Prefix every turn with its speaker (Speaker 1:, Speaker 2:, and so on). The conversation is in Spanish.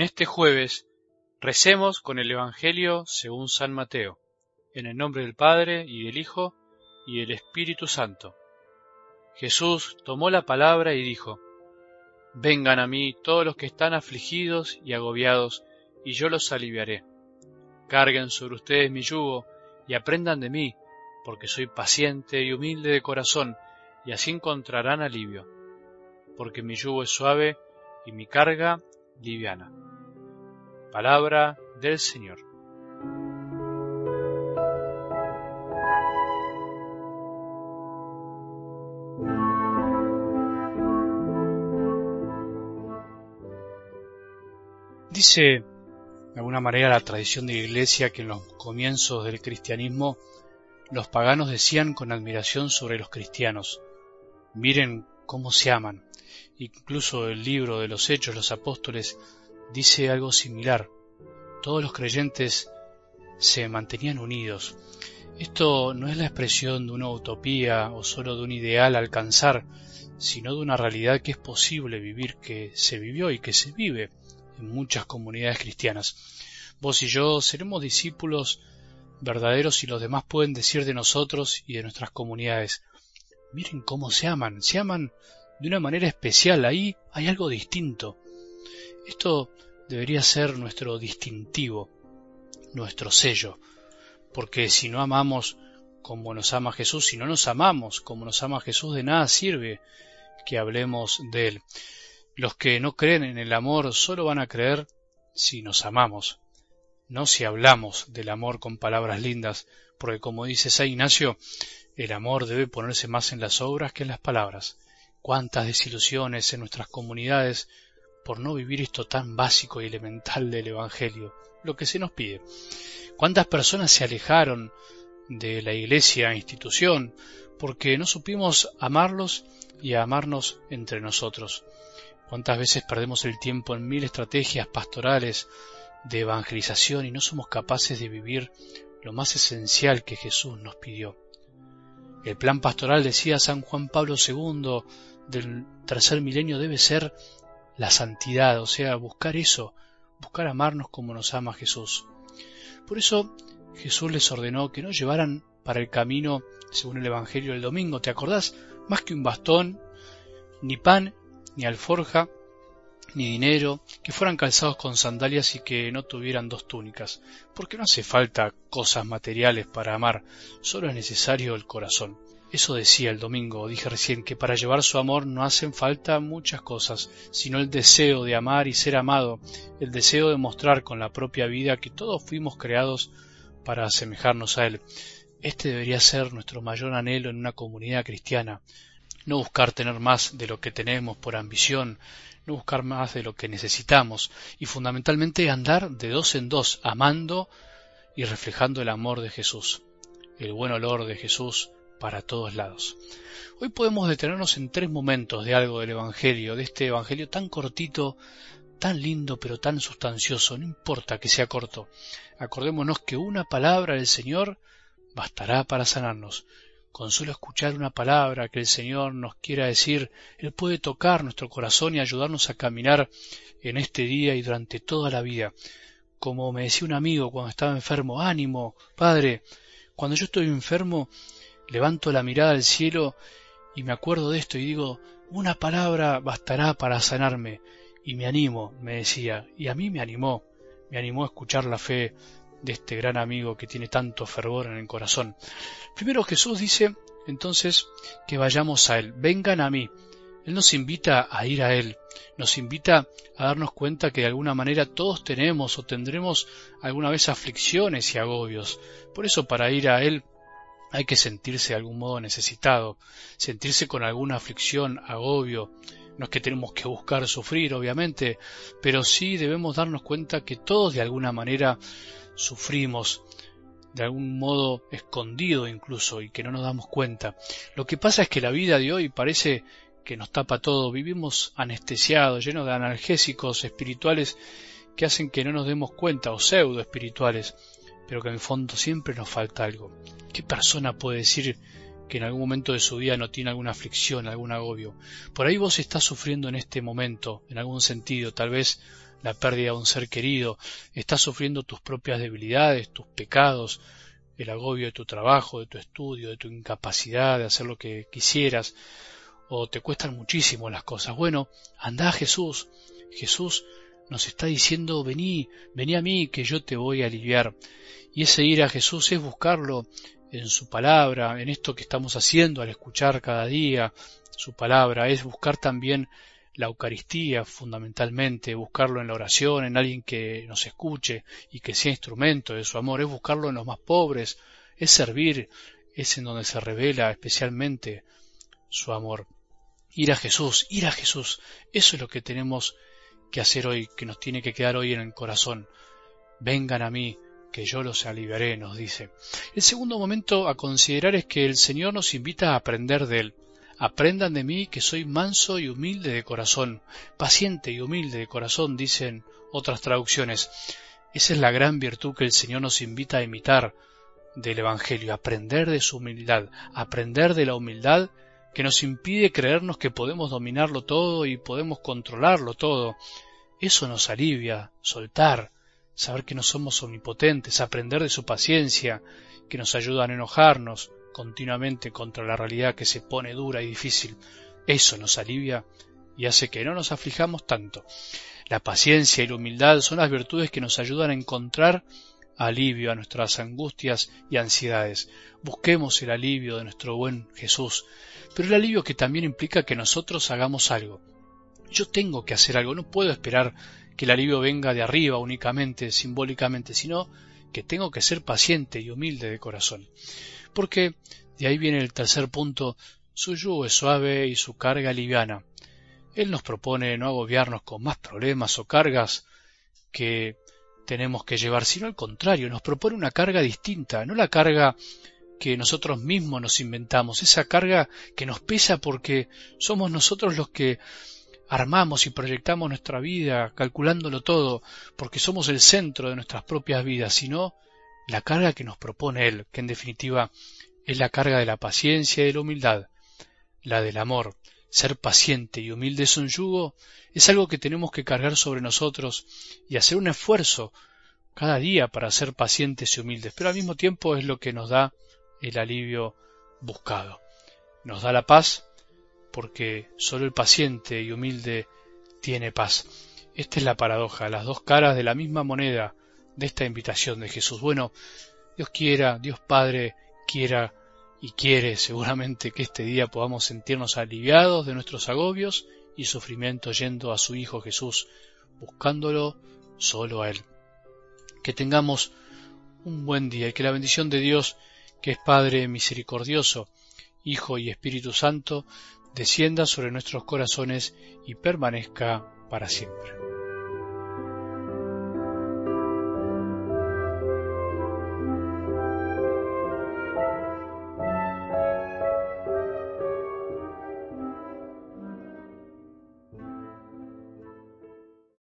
Speaker 1: En este jueves recemos con el Evangelio según San Mateo, en el nombre del Padre y del Hijo y del Espíritu Santo. Jesús tomó la palabra y dijo, Vengan a mí todos los que están afligidos y agobiados, y yo los aliviaré. Carguen sobre ustedes mi yugo y aprendan de mí, porque soy paciente y humilde de corazón, y así encontrarán alivio, porque mi yugo es suave y mi carga liviana. Palabra del Señor. Dice de alguna manera la tradición de la Iglesia que en los comienzos del cristianismo los paganos decían con admiración sobre los cristianos, miren cómo se aman. Incluso el libro de los Hechos, los Apóstoles, dice algo similar. Todos los creyentes se mantenían unidos. Esto no es la expresión de una utopía o solo de un ideal alcanzar, sino de una realidad que es posible vivir, que se vivió y que se vive en muchas comunidades cristianas. Vos y yo seremos discípulos verdaderos y los demás pueden decir de nosotros y de nuestras comunidades, miren cómo se aman, se aman de una manera especial, ahí hay algo distinto. Esto debería ser nuestro distintivo, nuestro sello, porque si no amamos como nos ama Jesús, si no nos amamos como nos ama Jesús, de nada sirve que hablemos de Él. Los que no creen en el amor solo van a creer si nos amamos, no si hablamos del amor con palabras lindas, porque como dice San Ignacio, el amor debe ponerse más en las obras que en las palabras. Cuántas desilusiones en nuestras comunidades por no vivir esto tan básico y elemental del Evangelio, lo que se nos pide. Cuántas personas se alejaron de la iglesia institución porque no supimos amarlos y amarnos entre nosotros. Cuántas veces perdemos el tiempo en mil estrategias pastorales de evangelización y no somos capaces de vivir lo más esencial que Jesús nos pidió. El plan pastoral, decía San Juan Pablo II, del tercer milenio debe ser la santidad, o sea, buscar eso, buscar amarnos como nos ama Jesús. Por eso Jesús les ordenó que no llevaran para el camino, según el Evangelio del domingo, ¿te acordás? Más que un bastón, ni pan, ni alforja, ni dinero, que fueran calzados con sandalias y que no tuvieran dos túnicas, porque no hace falta cosas materiales para amar, solo es necesario el corazón. Eso decía el domingo, dije recién, que para llevar su amor no hacen falta muchas cosas, sino el deseo de amar y ser amado, el deseo de mostrar con la propia vida que todos fuimos creados para asemejarnos a Él. Este debería ser nuestro mayor anhelo en una comunidad cristiana, no buscar tener más de lo que tenemos por ambición, no buscar más de lo que necesitamos y fundamentalmente andar de dos en dos, amando y reflejando el amor de Jesús, el buen olor de Jesús para todos lados. Hoy podemos detenernos en tres momentos de algo del Evangelio, de este Evangelio tan cortito, tan lindo pero tan sustancioso, no importa que sea corto. Acordémonos que una palabra del Señor bastará para sanarnos. Con solo escuchar una palabra que el Señor nos quiera decir, Él puede tocar nuestro corazón y ayudarnos a caminar en este día y durante toda la vida. Como me decía un amigo cuando estaba enfermo, ánimo, Padre, cuando yo estoy enfermo, levanto la mirada al cielo y me acuerdo de esto y digo, una palabra bastará para sanarme. Y me animo, me decía, y a mí me animó, me animó a escuchar la fe de este gran amigo que tiene tanto fervor en el corazón. Primero Jesús dice entonces que vayamos a Él, vengan a mí. Él nos invita a ir a Él, nos invita a darnos cuenta que de alguna manera todos tenemos o tendremos alguna vez aflicciones y agobios. Por eso para ir a Él hay que sentirse de algún modo necesitado, sentirse con alguna aflicción, agobio. No es que tenemos que buscar sufrir, obviamente, pero sí debemos darnos cuenta que todos de alguna manera sufrimos de algún modo escondido incluso y que no nos damos cuenta. Lo que pasa es que la vida de hoy parece que nos tapa todo, vivimos anestesiados, llenos de analgésicos espirituales que hacen que no nos demos cuenta, o pseudo espirituales, pero que en el fondo siempre nos falta algo. ¿Qué persona puede decir que en algún momento de su vida no tiene alguna aflicción, algún agobio? Por ahí vos estás sufriendo en este momento, en algún sentido, tal vez la pérdida de un ser querido, estás sufriendo tus propias debilidades, tus pecados, el agobio de tu trabajo, de tu estudio, de tu incapacidad de hacer lo que quisieras, o te cuestan muchísimo las cosas. Bueno, anda Jesús. Jesús nos está diciendo, vení, vení a mí, que yo te voy a aliviar. Y ese ir a Jesús es buscarlo en su palabra, en esto que estamos haciendo al escuchar cada día su palabra, es buscar también la Eucaristía fundamentalmente, buscarlo en la oración, en alguien que nos escuche y que sea instrumento de su amor, es buscarlo en los más pobres, es servir, es en donde se revela especialmente su amor. Ir a Jesús, ir a Jesús, eso es lo que tenemos que hacer hoy, que nos tiene que quedar hoy en el corazón. Vengan a mí, que yo los aliviaré, nos dice. El segundo momento a considerar es que el Señor nos invita a aprender de Él. Aprendan de mí que soy manso y humilde de corazón, paciente y humilde de corazón, dicen otras traducciones. Esa es la gran virtud que el Señor nos invita a imitar del Evangelio, aprender de su humildad, aprender de la humildad que nos impide creernos que podemos dominarlo todo y podemos controlarlo todo. Eso nos alivia, soltar, saber que no somos omnipotentes, aprender de su paciencia, que nos ayuda a no enojarnos, continuamente contra la realidad que se pone dura y difícil. Eso nos alivia y hace que no nos aflijamos tanto. La paciencia y la humildad son las virtudes que nos ayudan a encontrar alivio a nuestras angustias y ansiedades. Busquemos el alivio de nuestro buen Jesús, pero el alivio que también implica que nosotros hagamos algo. Yo tengo que hacer algo, no puedo esperar que el alivio venga de arriba únicamente, simbólicamente, sino que tengo que ser paciente y humilde de corazón porque de ahí viene el tercer punto, su yugo es suave y su carga liviana. Él nos propone no agobiarnos con más problemas o cargas que tenemos que llevar, sino al contrario, nos propone una carga distinta, no la carga que nosotros mismos nos inventamos, esa carga que nos pesa porque somos nosotros los que armamos y proyectamos nuestra vida calculándolo todo, porque somos el centro de nuestras propias vidas, sino la carga que nos propone Él, que en definitiva es la carga de la paciencia y de la humildad, la del amor. Ser paciente y humilde es un yugo, es algo que tenemos que cargar sobre nosotros y hacer un esfuerzo cada día para ser pacientes y humildes, pero al mismo tiempo es lo que nos da el alivio buscado. Nos da la paz porque solo el paciente y humilde tiene paz. Esta es la paradoja, las dos caras de la misma moneda de esta invitación de Jesús. Bueno, Dios quiera, Dios Padre quiera y quiere seguramente que este día podamos sentirnos aliviados de nuestros agobios y sufrimientos yendo a su Hijo Jesús, buscándolo solo a Él. Que tengamos un buen día y que la bendición de Dios, que es Padre misericordioso, Hijo y Espíritu Santo, descienda sobre nuestros corazones y permanezca para siempre.